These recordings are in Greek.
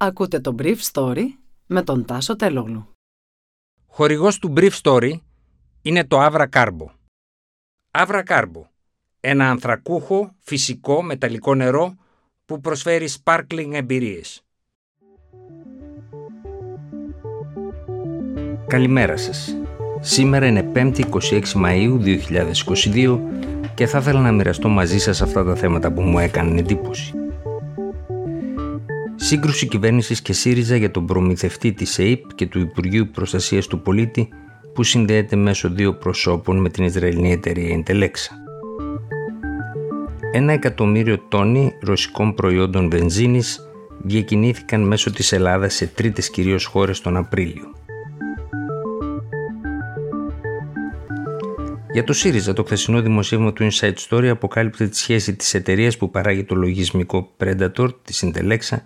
Ακούτε το Brief Story με τον Τάσο Τελόγλου. Χορηγός του Brief Story είναι το Avra Carbo. Avra Carbo, ένα ανθρακούχο, φυσικό, μεταλλικό νερό που προσφέρει sparkling εμπειρίες. Καλημέρα σας. Σήμερα είναι 5η 26 Μαΐου 2022 και θα ήθελα να μοιραστώ μαζί σας αυτά τα θέματα που μου έκαναν εντύπωση. Σύγκρουση κυβέρνησης και ΣΥΡΙΖΑ για τον προμηθευτή της ΑΕΠ και του Υπουργείου Προστασίας του Πολίτη που συνδέεται μέσω δύο προσώπων με την Ισραηλινή εταιρεία Intelexa. Ένα εκατομμύριο τόνοι ρωσικών προϊόντων βενζίνης διακινήθηκαν μέσω της Ελλάδας σε τρίτες κυρίως χώρες τον Απρίλιο. Για το ΣΥΡΙΖΑ, το χθεσινό δημοσίευμα του Inside Story αποκάλυψε τη σχέση της εταιρείας που παράγει το λογισμικό Predator, της Intelexa,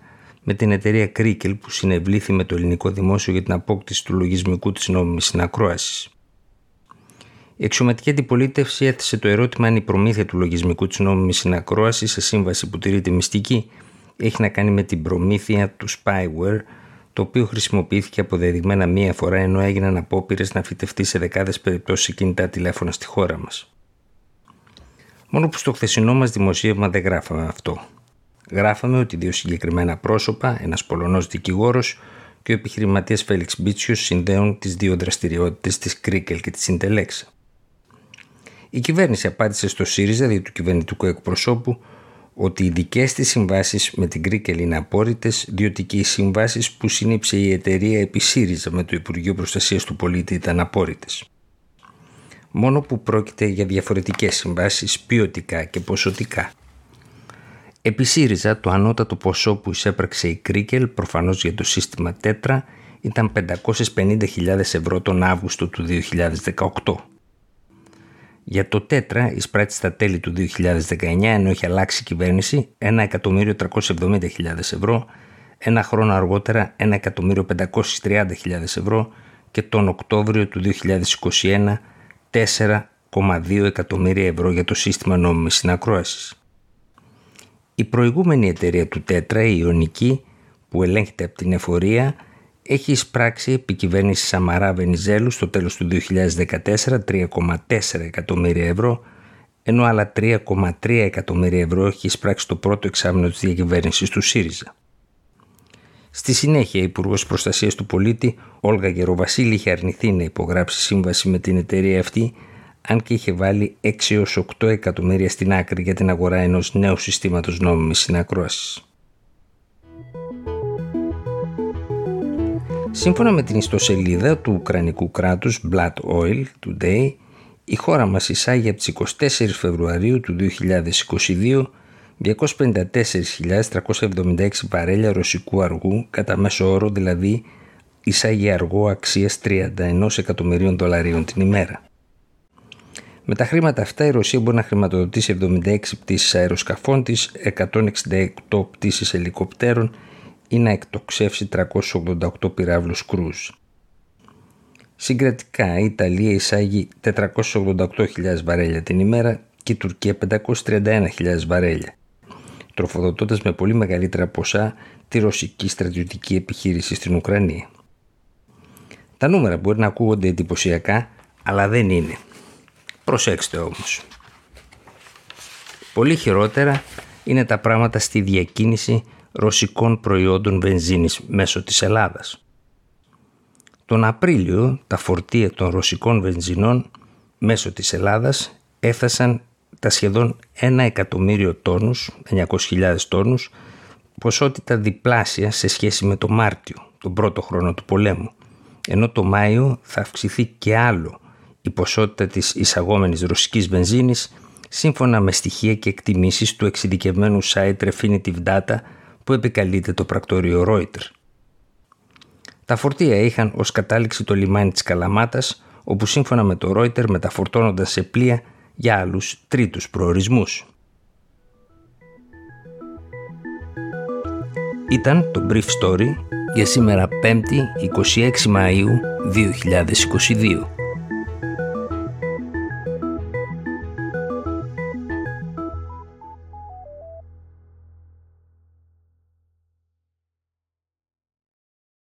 με την εταιρεία Κρίκελ που συνευλήθη με το ελληνικό δημόσιο για την απόκτηση του λογισμικού της νόμιμης συνακρόασης. Η αξιωματική αντιπολίτευση έθεσε το ερώτημα αν η προμήθεια του λογισμικού της νόμιμης συνακρόασης σε σύμβαση που τηρείται μυστική έχει να κάνει με την προμήθεια του spyware το οποίο χρησιμοποιήθηκε αποδεδειγμένα μία φορά ενώ έγιναν απόπειρες να φυτευτεί σε δεκάδες περιπτώσεις κινητά τηλέφωνα στη χώρα μας. Μόνο που στο χθεσινό μας δημοσίευμα δεν γράφαμε αυτό γράφαμε ότι δύο συγκεκριμένα πρόσωπα, ένας Πολωνός δικηγόρος και ο επιχειρηματίας Φέληξ Μπίτσιος συνδέουν τις δύο δραστηριότητες της Κρίκελ και της Ιντελέξ. Η κυβέρνηση απάντησε στο ΣΥΡΙΖΑ δι' του κυβερνητικού εκπροσώπου ότι οι δικές της συμβάσεις με την Κρίκελ είναι απόρριτες, διότι και οι συμβάσεις που συνήψε η εταιρεία επί ΣΥΡΙΖΑ με το Υπουργείο Προστασίας του Πολίτη ήταν απόρριτες. Μόνο που πρόκειται για διαφορετικές συμβάσεις ποιοτικά και ποσοτικά. Επί ΣΥΡΙΖΑ το ανώτατο ποσό που εισέπραξε η Κρίκελ προφανώς για το σύστημα τέτρα ήταν 550.000 ευρώ τον Αύγουστο του 2018. Για το τέτρα εισπράττει στα τέλη του 2019 ενώ έχει αλλάξει η κυβέρνηση 1.370.000 ευρώ, ένα χρόνο αργότερα 1.530.000 ευρώ και τον Οκτώβριο του 2021 4,2 εκατομμύρια ευρώ για το σύστημα νόμιμης συνακρόασης. Η προηγούμενη εταιρεία του Τέτρα, η Ιωνική, που ελέγχεται από την εφορία, έχει εισπράξει επί κυβέρνηση Σαμαρά Βενιζέλου στο τέλος του 2014 3,4 εκατομμύρια ευρώ, ενώ άλλα 3,3 εκατομμύρια ευρώ έχει εισπράξει το πρώτο εξάμεινο της διακυβέρνησης του ΣΥΡΙΖΑ. Στη συνέχεια, η Υπουργός Προστασίας του Πολίτη, Όλγα Γεροβασίλη, είχε αρνηθεί να υπογράψει σύμβαση με την εταιρεία αυτή αν και είχε βάλει 6 έως 8 εκατομμύρια στην άκρη για την αγορά ενός νέου συστήματος νόμιμης συνακρόασης. Σύμφωνα με την ιστοσελίδα του Ουκρανικού κράτους Blood Oil Today, η χώρα μας εισάγει από τις 24 Φεβρουαρίου του 2022 254.376 βαρέλια ρωσικού αργού κατά μέσο όρο δηλαδή εισάγει αργό αξίας 31 εκατομμυρίων δολαρίων την ημέρα. Με τα χρήματα αυτά η Ρωσία μπορεί να χρηματοδοτήσει 76 πτήσεις αεροσκαφών της, 168 πτήσεις ελικοπτέρων ή να εκτοξεύσει 388 πυράβλους κρούς. Συγκρατικά η Ιταλία εισάγει 488.000 βαρέλια την ημέρα και η Τουρκία 531.000 βαρέλια, τροφοδοτώντας με πολύ μεγαλύτερα ποσά τη ρωσική στρατιωτική επιχείρηση στην Ουκρανία. Τα νούμερα μπορεί να ακούγονται εντυπωσιακά, αλλά δεν είναι. Προσέξτε όμως. Πολύ χειρότερα είναι τα πράγματα στη διακίνηση ρωσικών προϊόντων βενζίνης μέσω της Ελλάδας. Τον Απρίλιο τα φορτία των ρωσικών βενζινών μέσω της Ελλάδας έφτασαν τα σχεδόν 1 εκατομμύριο τόνους, 900.000 τόνους, ποσότητα διπλάσια σε σχέση με το Μάρτιο, τον πρώτο χρόνο του πολέμου, ενώ το Μάιο θα αυξηθεί και άλλο η ποσότητα της εισαγόμενης ρωσικής βενζίνης σύμφωνα με στοιχεία και εκτιμήσεις του εξειδικευμένου site Refinitiv Data που επικαλείται το πρακτόριο Reuters. Τα φορτία είχαν ως κατάληξη το λιμάνι της Καλαμάτας όπου σύμφωνα με το Reuters μεταφορτώνονταν σε πλοία για άλλους τρίτους προορισμούς. Ήταν το Brief Story για σήμερα 5η 26 Μαΐου 2022.